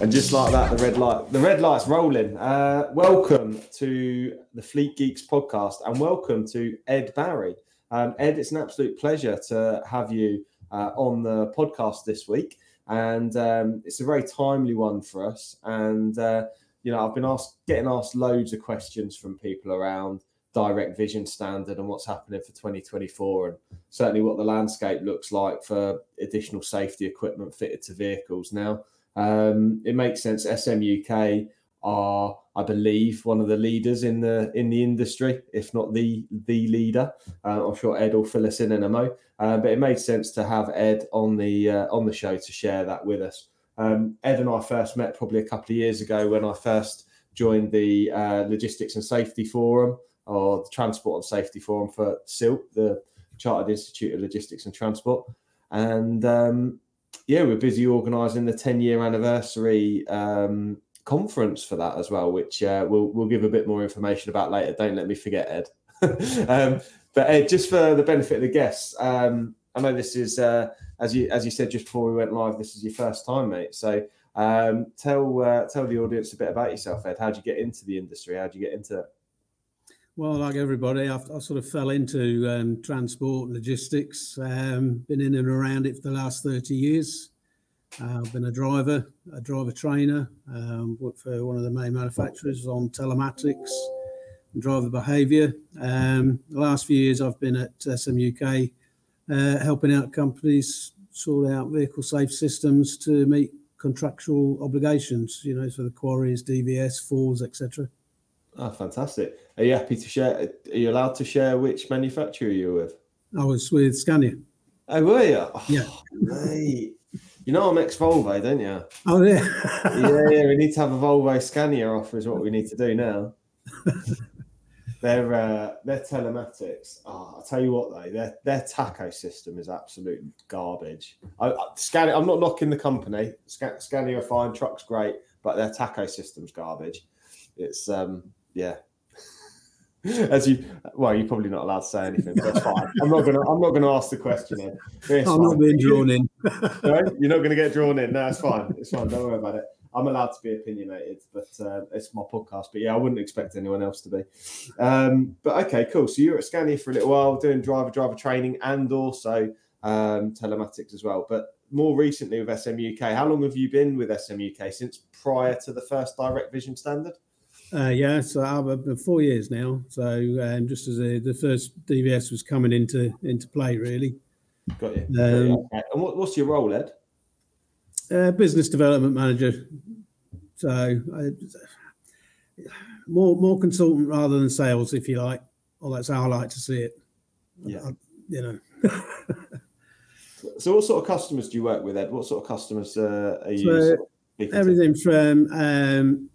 And just like that, the red light, the red light's rolling. Uh, welcome to the Fleet Geeks podcast, and welcome to Ed Barrie. Um, Ed, it's an absolute pleasure to have you uh, on the podcast this week, and um, it's a very timely one for us. And uh, you know, I've been asked, getting asked loads of questions from people around direct vision standard and what's happening for 2024 and certainly what the landscape looks like for additional safety equipment fitted to vehicles now um, it makes sense. SMUK are, I believe, one of the leaders in the in the industry, if not the the leader. Uh, I'm sure Ed will fill us in in a mo. Uh, but it made sense to have Ed on the uh, on the show to share that with us. Um, Ed and I first met probably a couple of years ago when I first joined the uh, Logistics and Safety Forum or the Transport and Safety Forum for CILT, the Chartered Institute of Logistics and Transport. And um, yeah, we're busy organising the 10 year anniversary um, conference for that as well, which uh, we'll, we'll give a bit more information about later. Don't let me forget, Ed. um, but Ed, just for the benefit of the guests, um, I know this is, uh, as you as you said just before we went live, this is your first time, mate. So um, tell uh, tell the audience a bit about yourself, Ed. How would you get into the industry? How did you get into it? Well, like everybody, I, I sort of fell into um, transport logistics. Um, been in and around it for the last thirty years. Uh, I've been a driver, a driver trainer. Um, worked for one of the main manufacturers on telematics and driver behaviour. Um, the last few years, I've been at SMUK, uh, helping out companies sort out vehicle safe systems to meet contractual obligations. You know, for the quarries, DVS, FORS, etc. Oh, fantastic. Are you happy to share? Are you allowed to share which manufacturer you were with? I was with Scania. Oh, were you? Oh, yeah. Mate. You know I'm ex Volvo, don't you? Oh, yeah. yeah, yeah. We need to have a Volvo Scania offer, is what we need to do now. their uh, their telematics. Oh, I'll tell you what though, their their tacho system is absolute garbage. I, I, Scania, I'm not knocking the company. Scania are fine, truck's great, but their tacho system's garbage. It's um yeah. As you, well, you're probably not allowed to say anything. That's fine. I'm not gonna. I'm not gonna ask the question. Then. I'm fine. not being drawn in. right? You're not gonna get drawn in. No, it's fine. It's fine. Don't worry about it. I'm allowed to be opinionated, but uh, it's my podcast. But yeah, I wouldn't expect anyone else to be. Um, but okay, cool. So you're at Scania for a little while, doing driver driver training and also um, telematics as well. But more recently with SMUK, how long have you been with SMUK since prior to the first direct vision standard? Uh, yeah, so I've been four years now. So um, just as a, the first DVS was coming into into play, really. Got you. Um, And what, what's your role, Ed? Uh, business development manager. So uh, more more consultant rather than sales, if you like. Well, that's how I like to see it. Yeah. I, you know. so, what sort of customers do you work with, Ed? What sort of customers uh, are you? So, everything from um,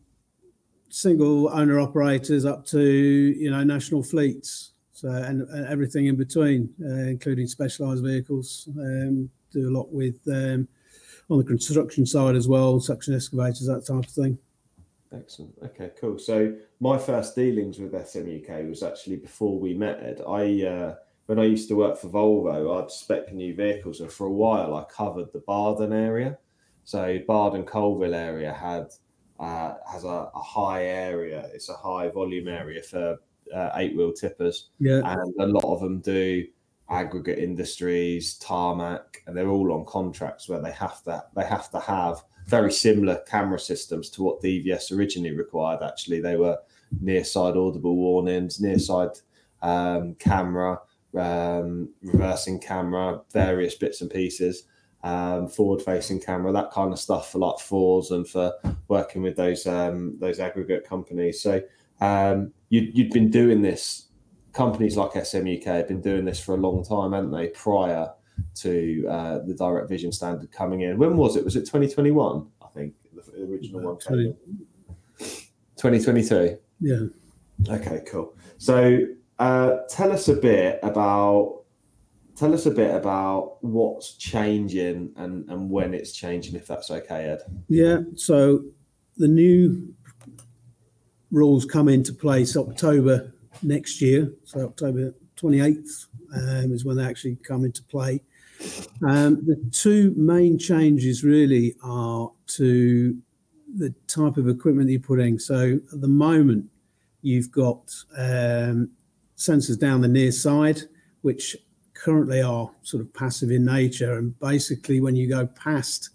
single owner operators up to you know national fleets so and, and everything in between uh, including specialized vehicles um, do a lot with um, on the construction side as well suction excavators that type of thing. Excellent. Okay cool. So my first dealings with SMUK was actually before we met ed. I uh, when i used to work for volvo i'd spec new vehicles and for a while i covered the Bardon area. So Bardon Coalville area had uh, has a, a, high area. It's a high volume area for uh, eight wheel tippers. Yeah. And a lot of them do aggregate industries, tarmac, and they're all on contracts where they have to they have to have very similar camera systems to what DVS originally required. Actually, they were near side audible warnings, near side um, camera, um, reversing camera, various bits and pieces um, forward facing camera, that kind of stuff for like FORS and for working with those um, those aggregate companies. So um, you, you'd been doing this. Companies like SMUK have been doing this for a long time, haven't they? Prior to uh, the direct vision standard coming in. When was it? Was it 2021? I think the original one. 20, 2022. Yeah. Okay, cool. So uh, tell us a bit about tell us a bit about what's changing and and when it's changing, if that's okay, Ed. Yeah. So the new rules come into place October next year. So October 28th um, is when they actually come into play. Um, the two main changes really are to the type of equipment that you're putting. So at the moment, you've got um, sensors down the near side, which currently are sort of passive in nature. And basically, when you go past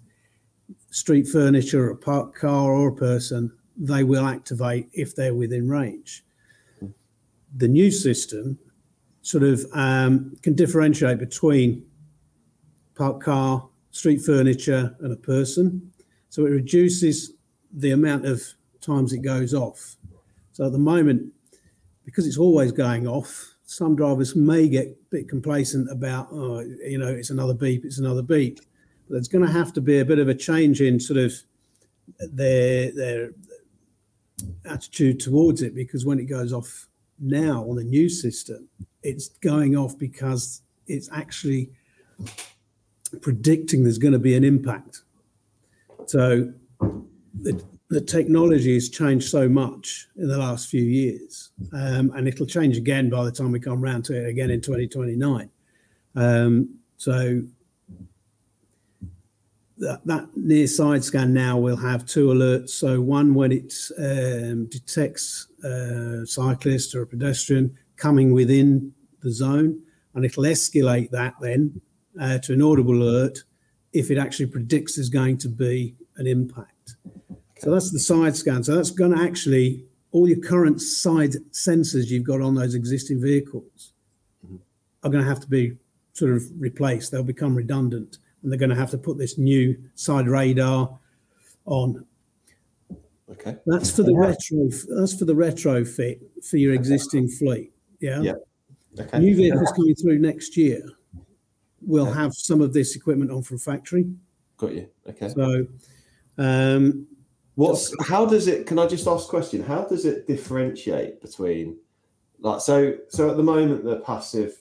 street furniture, a parked car, or a person, they will activate if they're within range. The new system sort of um, can differentiate between parked car, street furniture, and a person. So it reduces the amount of times it goes off. So at the moment, because it's always going off, some drivers may get a bit complacent about, oh, you know, it's another beep, it's another beep. But there's going to have to be a bit of a change in sort of their their attitude towards it because when it goes off now on the new system, it's going off because it's actually predicting there's going to be an impact. So the, the technology has changed so much in the last few years, um, and it'll change again by the time we come round to it again in 2029. Um, so that, that, near side scan now will have two alerts. So one when it um, detects a cyclist or a pedestrian coming within the zone, and it'll escalate that then uh, to an audible alert if it actually predicts there's going to be an impact. So that's the side scan. So that's going to actually all your current side sensors you've got on those existing vehicles mm-hmm. are going to have to be sort of replaced. They'll become redundant, and they're going to have to put this new side radar on. Okay. That's for the retro. That's for the retrofit for your existing fleet. Yeah. Yeah. Okay. New vehicles coming through next year will have some of this equipment on from factory. Got you. Okay. So, um, what's how does it? Can I just ask a question? How does it differentiate between like so? So at the moment, the passive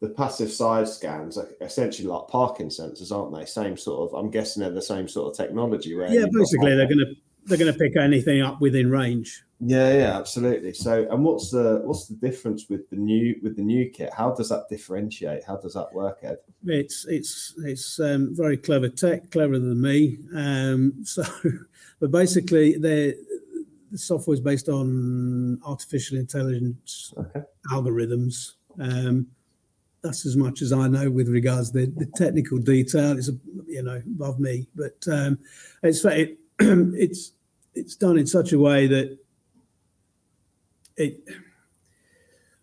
the passive side scans are essentially like parking sensors, aren't they? Same sort of. I'm guessing they're the same sort of technology. Where yeah, basically they're going to they're going to pick anything up within range. Yeah, yeah, absolutely. So, and what's the what's the difference with the new with the new kit? How does that differentiate? How does that work, Ed? It's it's it's um, very clever tech, cleverer than me. Um, so, but basically, the software is based on artificial intelligence okay. algorithms. Um, that's as much as I know with regards to the, the technical detail. It's you know above me, but um, it's it, it's it's done in such a way that it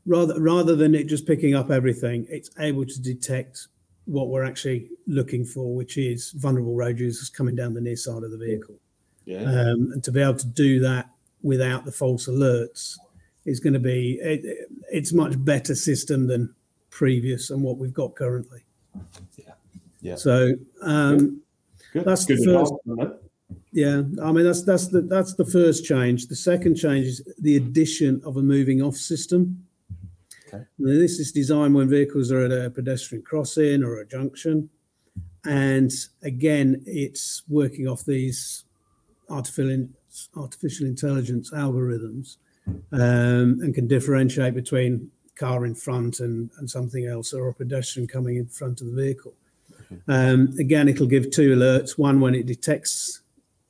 rather rather than it just picking up everything, it's able to detect what we're actually looking for, which is vulnerable road users coming down the near side of the vehicle. Yeah. Um, and to be able to do that without the false alerts is going to be it, it's much better system than previous and what we've got currently. Yeah. Yeah. So um, Good. that's Good the first. advancement, Yeah, I mean that's that's the that's the first change. The second change is the addition of a moving off system. Okay. Now, this is designed when vehicles are at a pedestrian crossing or a junction, and again, it's working off these artificial artificial intelligence algorithms, um, and can differentiate between car in front and, and something else or a pedestrian coming in front of the vehicle. Um, again, it'll give two alerts: one when it detects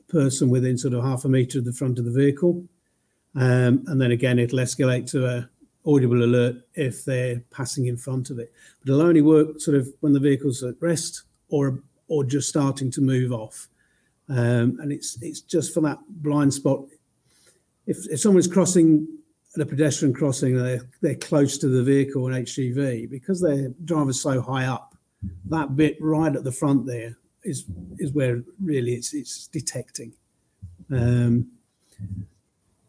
person within sort of half a meter of the front of the vehicle. Um, and then again, it'll escalate to a audible alert if they're passing in front of it. But it'll only work sort of when the vehicle's at rest or or just starting to move off. Um, and it's it's just for that blind spot. If, if someone's crossing at a pedestrian crossing, they're, they're close to the vehicle and HGV because their driver's so high up. That bit right at the front there is is where really it's it's detecting. Um,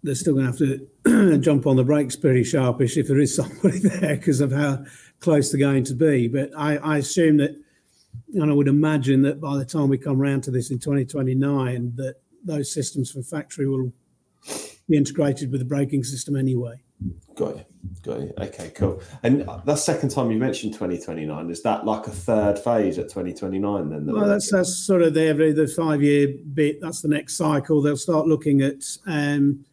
they're still going to have to jump on the brakes pretty sharpish if there is somebody there because of how close they're going to be. But I, I assume that, and I would imagine that by the time we come around to this in 2029, that those systems from factory will be integrated with the braking system anyway. Got you. Got you. Okay, cool. And that's second time you mentioned 2029. Is that like a third phase at 2029 then? Well, that's that's sort of the every the five year bit. That's the next cycle. They'll start looking at um,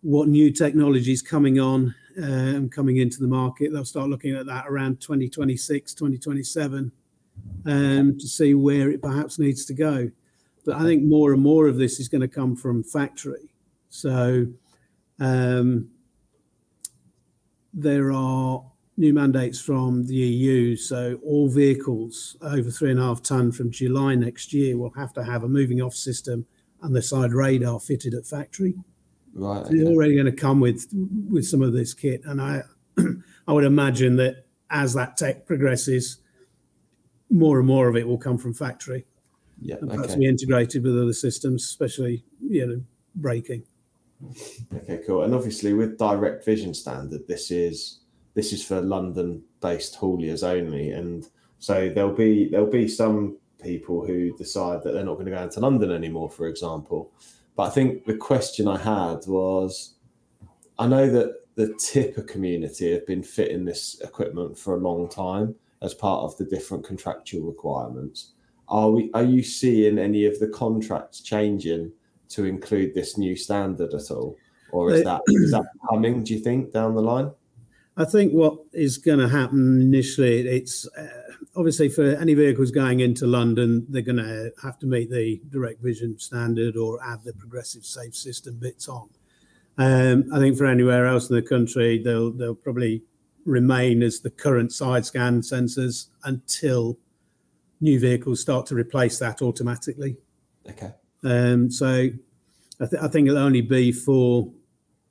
what new technologies coming on and um, coming into the market. They'll start looking at that around 2026, 2027, um, to see where it perhaps needs to go. But I think more and more of this is going to come from factory. So um, there are new mandates from the EU. So all vehicles over three and a half ton from July next year will have to have a moving off system and the side radar fitted at factory. Right. So they're already going to come with with some of this kit, and I I would imagine that as that tech progresses, more and more of it will come from factory. Yeah. And perhaps okay. be integrated with other systems, especially you know braking. Okay, cool. And obviously, with Direct Vision standard, this is this is for London-based hauliers only, and so there'll be there'll be some people who decide that they're not going to go into London anymore, for example. But I think the question I had was, I know that the tipper community have been fitting this equipment for a long time as part of the different contractual requirements. Are we? Are you seeing any of the contracts changing to include this new standard at all, or is that is that coming? Do you think down the line? I think what is going to happen initially, it's uh, obviously for any vehicles going into London, they're going to have to meet the direct vision standard or add the progressive safe system bits on. Um, I think for anywhere else in the country, they'll they'll probably remain as the current side scan sensors until new vehicles start to replace that automatically. Okay. Um, so I, th- I, think it'll only be for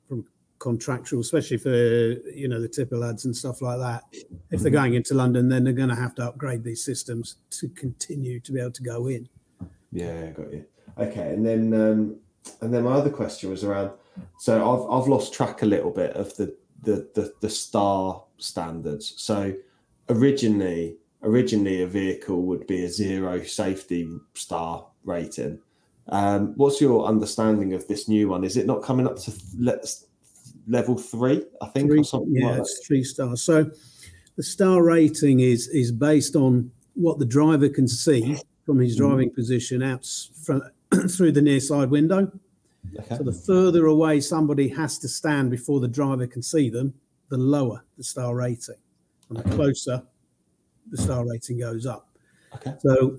from contractual, especially for you know the tipper lads and stuff like that. If they're going into London, then they're going to have to upgrade these systems to continue to be able to go in. Yeah, I got you. Okay, and then um, and then my other question was around. So I've I've lost track a little bit of the the the, the star standards. So originally originally a vehicle would be a zero safety star rating um, what's your understanding of this new one? Is it not coming up to let level three? I think, three, yeah, like it's three stars. So the star rating is is based on what the driver can see from his mm-hmm. driving mm. position out from, through the near side window. Okay. So the further away somebody has to stand before the driver can see them, the lower the star rating, and the closer the star rating goes up. Okay. So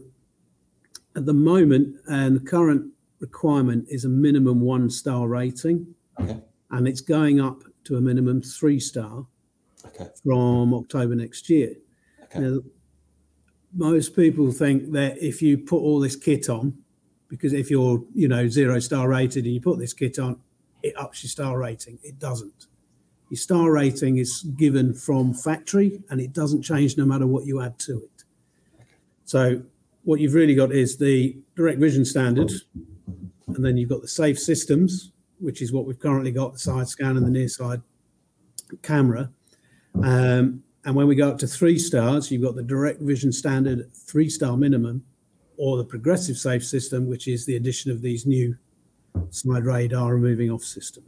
at the moment, and the current requirement is a minimum one star rating, okay. and it's going up to a minimum three star okay. from October next year. Okay. Now, most people think that if you put all this kit on, because if you're you know zero star rated and you put this kit on, it ups your star rating. It doesn't. Your star rating is given from factory, and it doesn't change no matter what you add to it. So what you've really got is the direct vision standard, and then you've got the safe systems, which is what we've currently got the side scan and the near side camera. Um, and when we go up to three stars, you've got the direct vision standard three star minimum, or the progressive safe system, which is the addition of these new side radar and moving off system.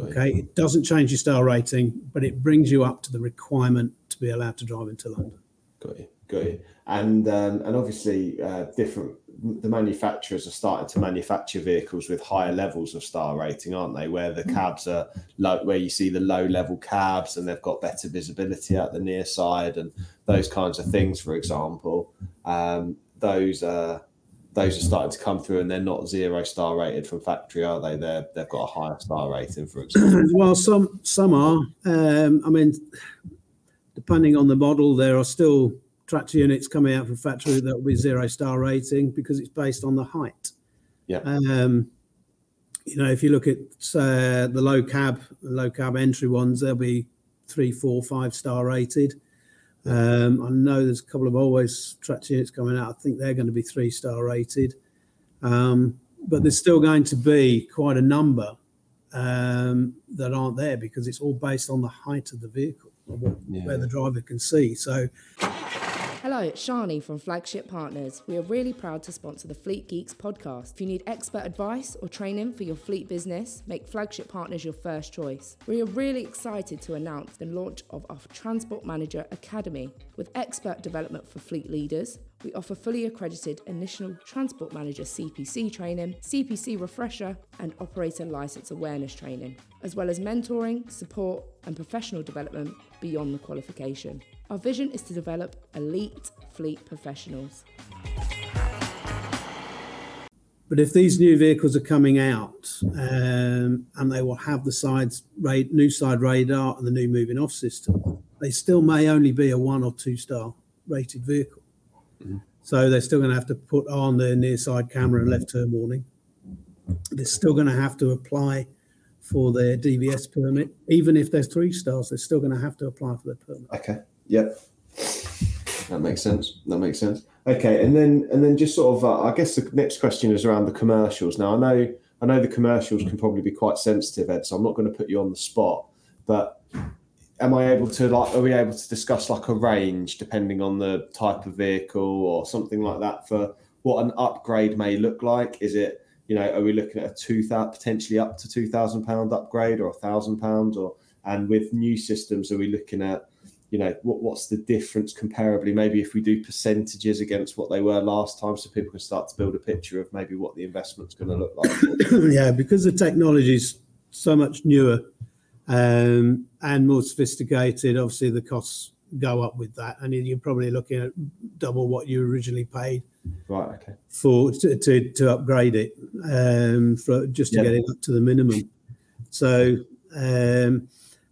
Okay, it doesn't change your star rating, but it brings you up to the requirement to be allowed to drive into London. Got you, got you and um, and obviously uh, different the manufacturers are starting to manufacture vehicles with higher levels of star rating, aren't they? Where the mm. cabs are low, where you see the low level cabs and they've got better visibility at the near side and those kinds of things, for example. Um, those are those are starting to come through and they're not zero star rated from factory, are they? They're they've got a higher star rating, for example. well, some some are. Um, I mean, depending on the model, there are still tractor units coming out from factory that will be zero star rating because it's based on the height. Yeah. Um, you know, if you look at uh, the low cab, low cab entry ones, they'll be three, four, five star rated. Um, I know there's a couple of always tractor units coming out. I think they're going to be three star rated. Um, but there's still going to be quite a number um, that aren't there because it's all based on the height of the vehicle, yeah. where the driver can see. So Hello, it's Shani from Flagship Partners. We are really proud to sponsor the Fleet Geeks podcast. If you need expert advice or training for your fleet business, make Flagship Partners your first choice. We are really excited to announce the launch of our Transport Manager Academy. With expert development for fleet leaders, we offer fully accredited initial Transport Manager CPC training, CPC refresher, and operator license awareness training, as well as mentoring, support, and professional development beyond the qualification. Our vision is to develop elite fleet professionals. But if these new vehicles are coming out um, and they will have the sides new side radar and the new moving off system, they still may only be a one or two star rated vehicle. Mm-hmm. So they're still going to have to put on their near side camera and left turn warning. They're still going to have to apply for their DVS permit, even if they're three stars. They're still going to have to apply for their permit. Okay. Yep. That makes sense. That makes sense. Okay, and then and then just sort of, uh, I guess the next question is around the commercials. Now I know I know the commercials can probably be quite sensitive, Ed. So I'm not going to put you on the spot, but am I able to like are we able to discuss like a range depending on the type of vehicle or something like that for what an upgrade may look like? Is it you know are we looking at a two thousand potentially up to two thousand pound upgrade or a thousand pounds or and with new systems are we looking at you know what, what's the difference comparably maybe if we do percentages against what they were last time so people can start to build a picture of maybe what the investment's going to look like. Yeah because the technology is so much newer um, and more sophisticated obviously the costs go up with that and you're probably looking at double what you originally paid right okay. for to, to, to upgrade it um, for just to get it up to the minimum. So um,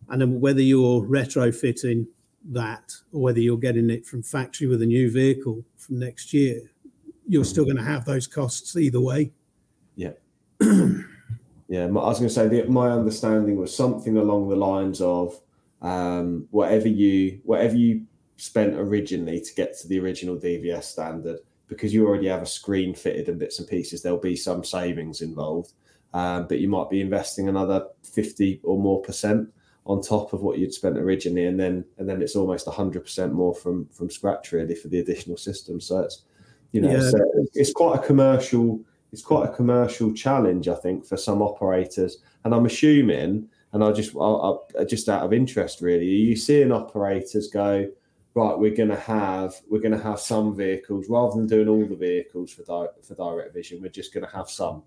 and then whether you're retrofitting that, or whether you're getting it from factory with a new vehicle from next year, you're still going to have those costs either way. Yeah. yeah. I was going to say that my understanding was something along the lines of um, whatever you whatever you spent originally to get to the original DVS standard, because you already have a screen fitted and bits and pieces, there'll be some savings involved. Um, but you might be investing another 50 or more percent on top of what you'd spent originally, and then and then it's almost hundred percent more from from scratch really for the additional system. So it's you know yeah. so it's quite a commercial it's quite a commercial challenge I think for some operators, and I'm assuming. And I just, I, I, just out of interest, really, are you seeing operators go, right? We're going to have, we're going to have some vehicles rather than doing all the vehicles for di- for Direct Vision. We're just going to have some.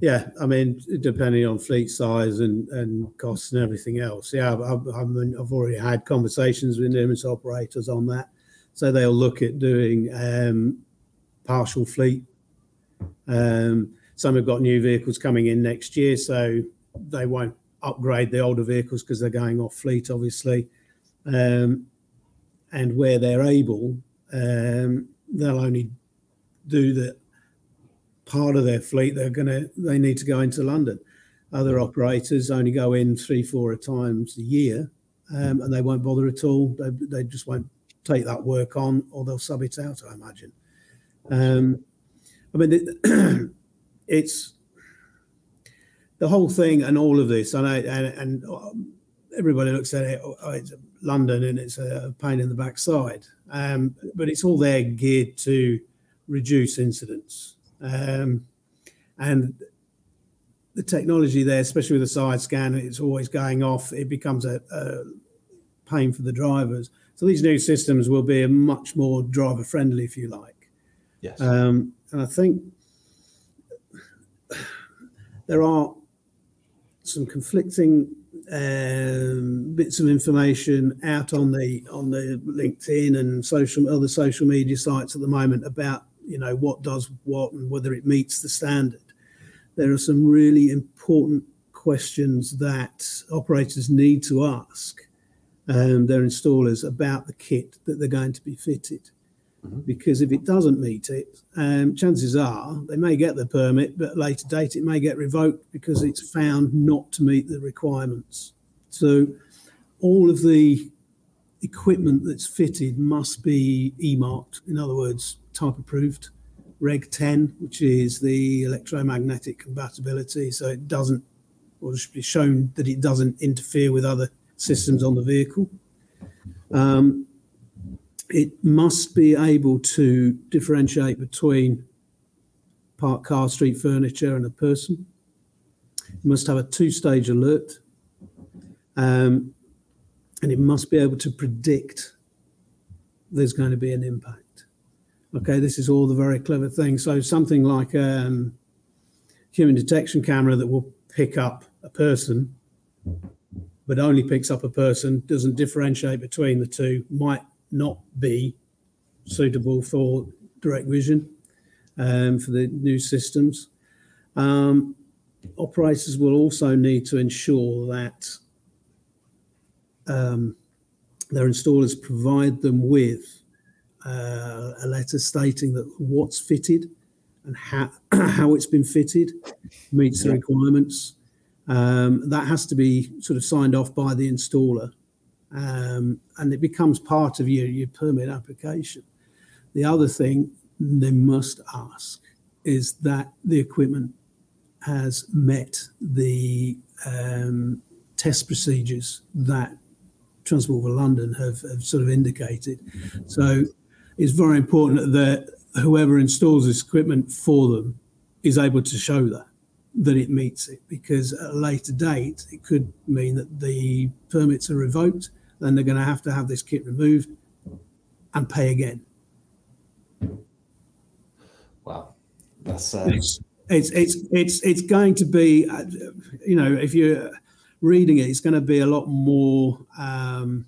Yeah, I mean, depending on fleet size and, and costs and everything else. Yeah, I've, I've already had conversations with numerous operators on that. So they'll look at doing um, partial fleet. Um, some have got new vehicles coming in next year, so they won't upgrade the older vehicles because they're going off fleet, obviously. Um, and where they're able, um, they'll only do the part of their fleet they're going to they need to go into London. Other operators only go in three, four times a year, um, and they won't bother at all. They, they just won't take that work on, or they'll sub it out. I imagine. Um, I mean, it, it's the whole thing, and all of this, and I, and, and everybody looks at it. Oh, it's London, and it's a pain in the backside. Um, but it's all there geared to reduce incidents. Um, and the technology there, especially with the side scan, it's always going off. It becomes a, pain for the drivers. So these new systems will be much more driver friendly, if you like. Yes. Um, and I think there are some conflicting um, bits of information out on the on the LinkedIn and social other social media sites at the moment about you know what does what and whether it meets the standard. There are some really important questions that operators need to ask um, their installers about the kit that they're going to be fitted. Mm-hmm. Because if it doesn't meet it, um, chances are they may get the permit, but later date it may get revoked because it's found not to meet the requirements. So, all of the equipment that's fitted must be e marked. In other words, type approved. Reg 10, which is the electromagnetic compatibility, so it doesn't, or it should be shown that it doesn't interfere with other systems on the vehicle. Um, it must be able to differentiate between parked car, street furniture, and a person. It must have a two-stage alert, um, and it must be able to predict there's going to be an impact. Okay, this is all the very clever things. So something like um, human detection camera that will pick up a person, but only picks up a person, doesn't differentiate between the two, might not be suitable for direct vision um, for the new systems. Um, operators will also need to ensure that um, their installers provide them with uh, a letter stating that what's fitted and how, how it's been fitted meets the requirements. Um, that has to be sort of signed off by the installer um, and it becomes part of your, your permit application. The other thing they must ask is that the equipment has met the um, test procedures that Transport for London have, have sort of indicated. So it's very important that whoever installs this equipment for them is able to show that that it meets it because at a later date it could mean that the permits are revoked then they're going to have to have this kit removed and pay again. Wow. That's uh... it's, it's it's it's it's going to be uh, you know if you're reading it it's going to be a lot more um,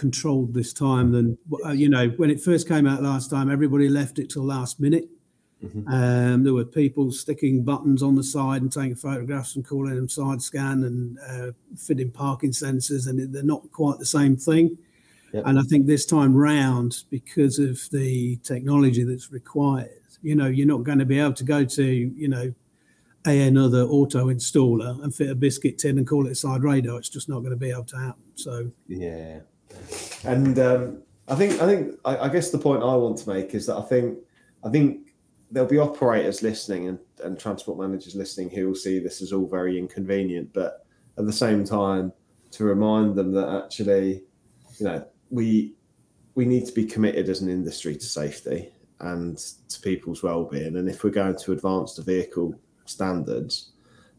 controlled this time than uh, you know when it first came out last time everybody left it till last minute. Mm-hmm. um, there were people sticking buttons on the side and taking photographs and calling them side scan and uh, fitting parking sensors and they're not quite the same thing. Yep. and i think this time round because of the technology that's required you know you're not going to be able to go to you know a another auto installer and fit a biscuit tin and call it a side radar. It's just not going to be able to happen. So yeah and um, I think I think I, I, guess the point I want to make is that I think I think there'll be operators listening and, and transport managers listening who will see this as all very inconvenient, but at the same time to remind them that actually, you know, we we need to be committed as an industry to safety and to people's well-being. And if we're going to advance the vehicle standards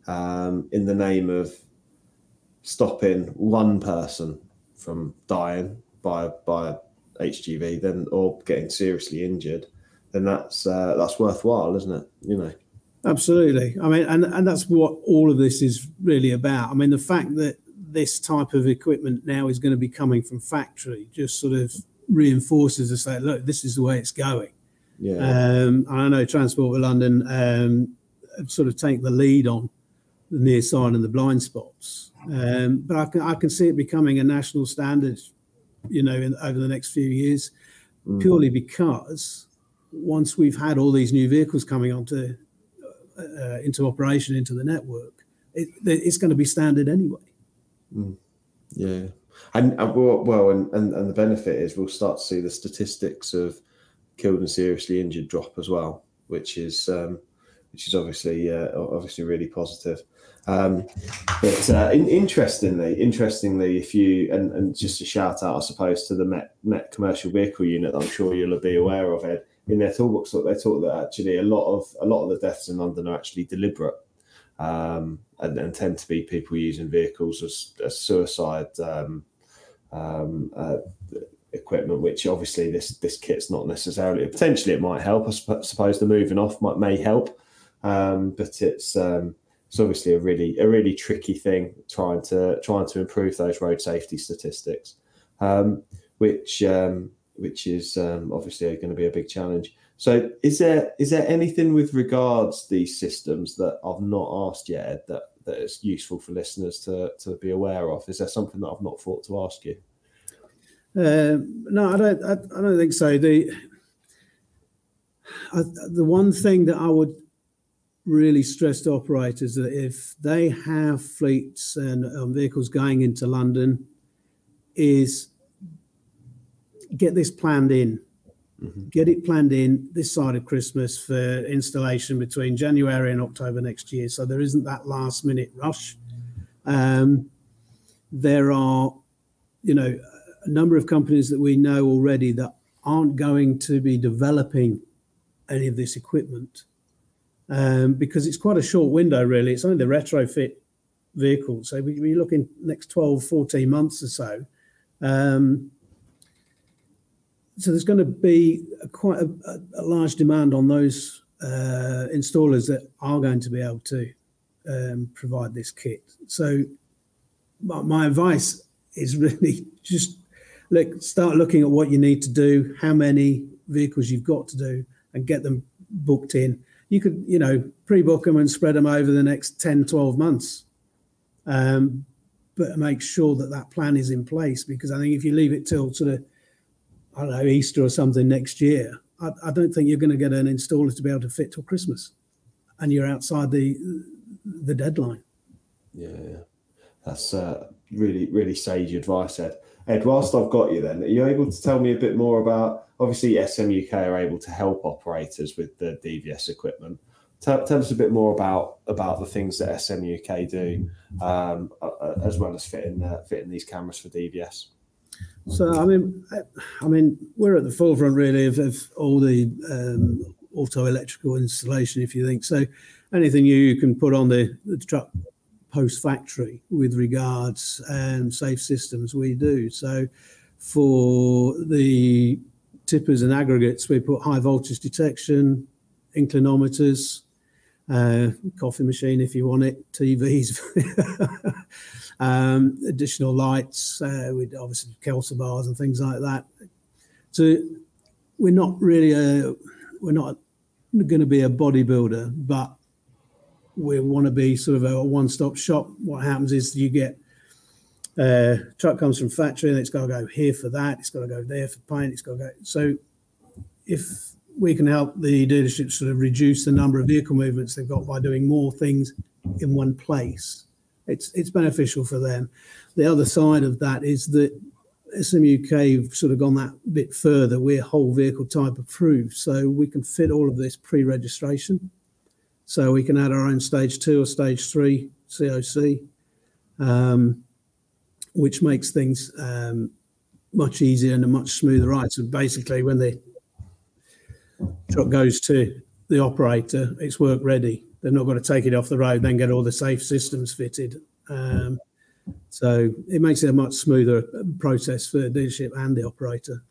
um, in the name of stopping one person from dying by by HGV, then or getting seriously injured, then that's uh, that's worthwhile, isn't it? You know. Absolutely. I mean, and and that's what all of this is really about. I mean, the fact that this type of equipment now is going to be coming from factory just sort of reinforces to say, look, this is the way it's going. Yeah. Um, I know Transport for London um, sort of take the lead on the near sign and the blind spots. Um, but I can, I can see it becoming a national standard, you know, in, over the next few years, mm. purely because once we've had all these new vehicles coming onto uh, into operation into the network, it, it's going to be standard anyway. Mm. Yeah, and, and well, and, and and the benefit is we'll start to see the statistics of killed and seriously injured drop as well, which is um, which is obviously uh, obviously really positive. Um, but uh, in, interestingly, interestingly, if you and, and just a shout out, I suppose, to the Met, Met Commercial Vehicle Unit, I'm sure you'll be aware of it. In their toolbox, they talk that actually a lot of a lot of the deaths in London are actually deliberate, um, and, and, tend to be people using vehicles as, as suicide um, um uh, equipment. Which obviously this this kit's not necessarily. Potentially, it might help. I suppose the moving off might may help, um, but it's um, it's obviously a really a really tricky thing trying to trying to improve those road safety statistics, um, which um, which is um, obviously going to be a big challenge. So, is there is there anything with regards these systems that I've not asked yet that that is useful for listeners to to be aware of? Is there something that I've not thought to ask you? Uh, no, I don't. I, I, don't think so. The I, the one thing that I would really stressed operators that if they have fleets and um, vehicles going into London, is get this planned in. Mm-hmm. Get it planned in this side of Christmas for installation between January and October next year. So there isn't that last minute rush. Um, there are, you know, a number of companies that we know already that aren't going to be developing any of this equipment um, because it's quite a short window, really. It's only the retrofit vehicles. So we, we're looking next 12, 14 months or so. Um, so there's going to be a, quite a, a, large demand on those uh, installers that are going to be able to um, provide this kit. So my, my advice is really just look, start looking at what you need to do, how many vehicles you've got to do, and get them booked in. You could, you know, pre-book them and spread them over the next 10, 12 months. Um, but make sure that that plan is in place because I think if you leave it till sort of, I don't know, Easter or something next year, I, I don't think you're going to get an installer to be able to fit till Christmas, and you're outside the the deadline. Yeah, that's uh, really really sage advice, Ed. Ed, whilst I've got you, then are you able to tell me a bit more about? Obviously, SMUK are able to help operators with the DVS equipment. Tell, tell us a bit more about about the things that SMUK do, um, as well as fitting uh, fitting these cameras for DVS. So I mean, I mean, we're at the forefront really of, of all the um, auto electrical installation. If you think so, anything you can put on the, the truck post factory with regards and safe systems, we do. So for the tippers and aggregates, we put high voltage detection, inclinometers, uh, coffee machine if you want it, TVs, um, additional lights uh, with obviously Kelsa bars and things like that. So we're not really a, we're not going to be a bodybuilder, but we want to be sort of a one-stop shop. What happens is you get uh, truck comes from factory and it's got to go here for that. It's got to go there for paint. It's got to go. So if we can help the dealerships sort of reduce the number of vehicle movements they've got by doing more things in one place, it's it's beneficial for them. The other side of that is that SMUK have sort of gone that bit further. We're whole vehicle type approved, so we can fit all of this pre-registration. So we can add our own stage two or stage three COC, um, which makes things um, much easier and a much smoother ride. So basically, when the truck goes to the operator, it's work ready. They've not got to take it off the road, then get all the safe systems fitted. Um, so it makes it a much smoother process for the dealership and the operator.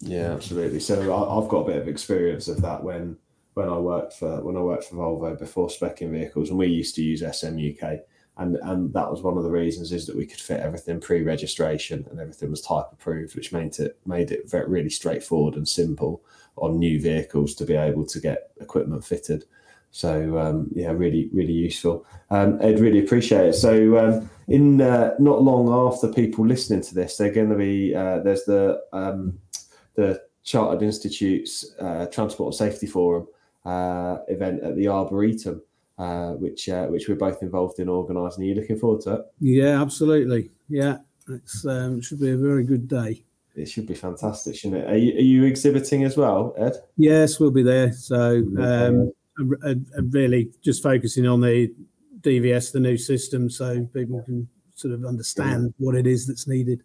Yeah, absolutely. So I've got a bit of experience of that when when I worked for when I worked for Volvo before specing vehicles, and we used to use SMUK, and and that was one of the reasons is that we could fit everything pre-registration and everything was type approved, which made it made it very, really straightforward and simple on new vehicles to be able to get equipment fitted. So um, yeah, really really useful. Um, Ed, really appreciate it. So um, in uh, not long after people listening to this, they're going to be uh, there's the um, the Chartered Institute's uh, Transport and Safety Forum uh, event at the Arboretum, uh, which uh, which we're both involved in organising. Are you looking forward to it? Yeah, absolutely. Yeah, it's um, it should be a very good day. It should be fantastic, shouldn't it? Are you, are you exhibiting as well, Ed? Yes, we'll be there. So um, I'm, I'm really just focusing on the DVS, the new system, so people can sort of understand yeah. what it is that's needed.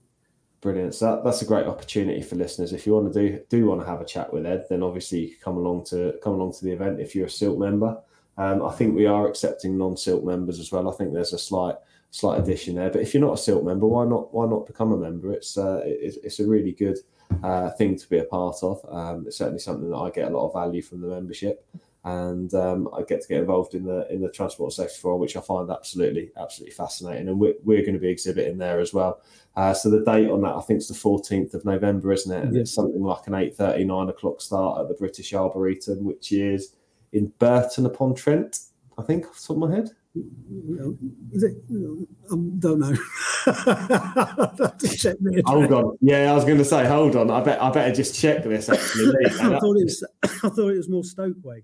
Brilliant. So that, that's a great opportunity for listeners. If you want to do do want to have a chat with Ed, then obviously you can come along to come along to the event if you're a CILT member. Um, I think we are accepting non-CILT members as well. I think there's a slight slight addition there. But if you're not a CILT member, why not why not become a member? It's uh, it, it's a really good uh, thing to be a part of. Um, it's certainly something that I get a lot of value from the membership and um, I get to get involved in the in the transport safety forum, which I find absolutely absolutely fascinating. And we're, we're going to be exhibiting there as well. Uh, so the date on that, I think, it's the fourteenth of November, isn't it? And yeah. it's something like an 8.30, 9 o'clock start at the British Arboretum, which is in Burton upon Trent. I think off the top of my head. Is it? I don't know. hold on. Yeah, I was going to say, hold on. I bet I better just check this. Actually, I thought it was. I thought it was more Stokeway.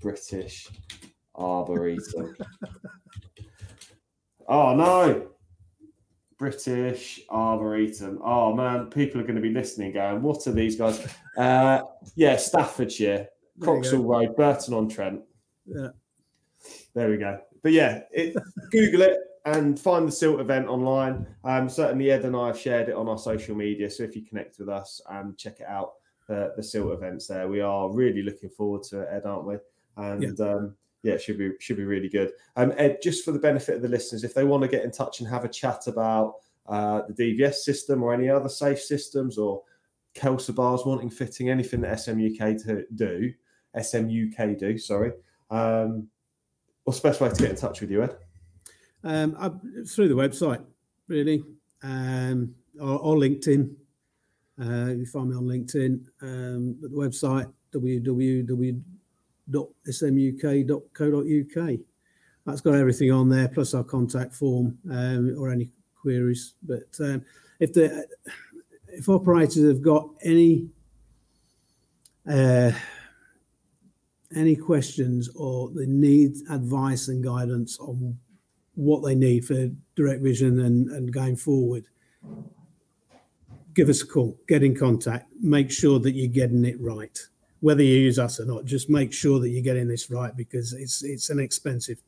British Arboretum. oh no. British Arboretum. Oh man, people are going to be listening, going, "What are these guys?" Uh, yeah, Staffordshire, Croxall Road, Burton on Trent. Yeah, there we go. But yeah, it, Google it. and find the CILT event online. Um, certainly, Ed and I have shared it on our social media. So if you connect with us and check it out, the, the CILT events there, we are really looking forward to it, Ed, aren't we? And yeah. Um, yeah, it should be should be really good. Um, Ed, just for the benefit of the listeners, if they want to get in touch and have a chat about uh, the DVS system or any other safe systems or Kelsa bars wanting fitting, anything that SMUK to do, SMUK do, sorry. Um, what's the best way to get in touch with you, Ed? Um, I, through the website, really, um, or, or LinkedIn. Uh, you find me on LinkedIn, um, but the website www.smuk.co.uk. That's got everything on there, plus our contact form um, or any queries. But um, if the if operators have got any uh, any questions or they need advice and guidance on what they need for direct vision and, and going forward, give us a call, get in contact, make sure that you're getting it right. Whether you use us or not, just make sure that you're getting this right because it's it's an expensive.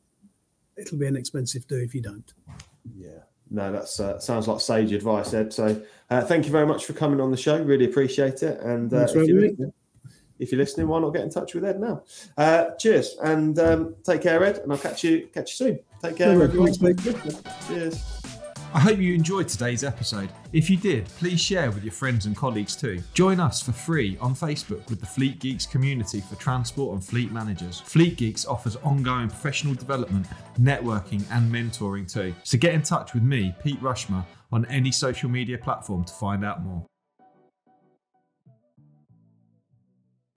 It'll be an expensive do if you don't. Yeah, no, that's uh, sounds like sage advice, Ed. So, uh, thank you very much for coming on the show. Really appreciate it. And uh, if, you're listening, if, you're listening, why not get in touch with Ed now? Uh, cheers and um, take care, Ed. And I'll catch you catch you soon. Take care, everyone. Cheers. I hope you enjoyed today's episode. If you did, please share with your friends and colleagues too. Join us for free on Facebook with the Fleet Geeks community for transport and fleet managers. Fleet Geeks offers ongoing professional development, networking, and mentoring too. So get in touch with me, Pete Rushmer, on any social media platform to find out more.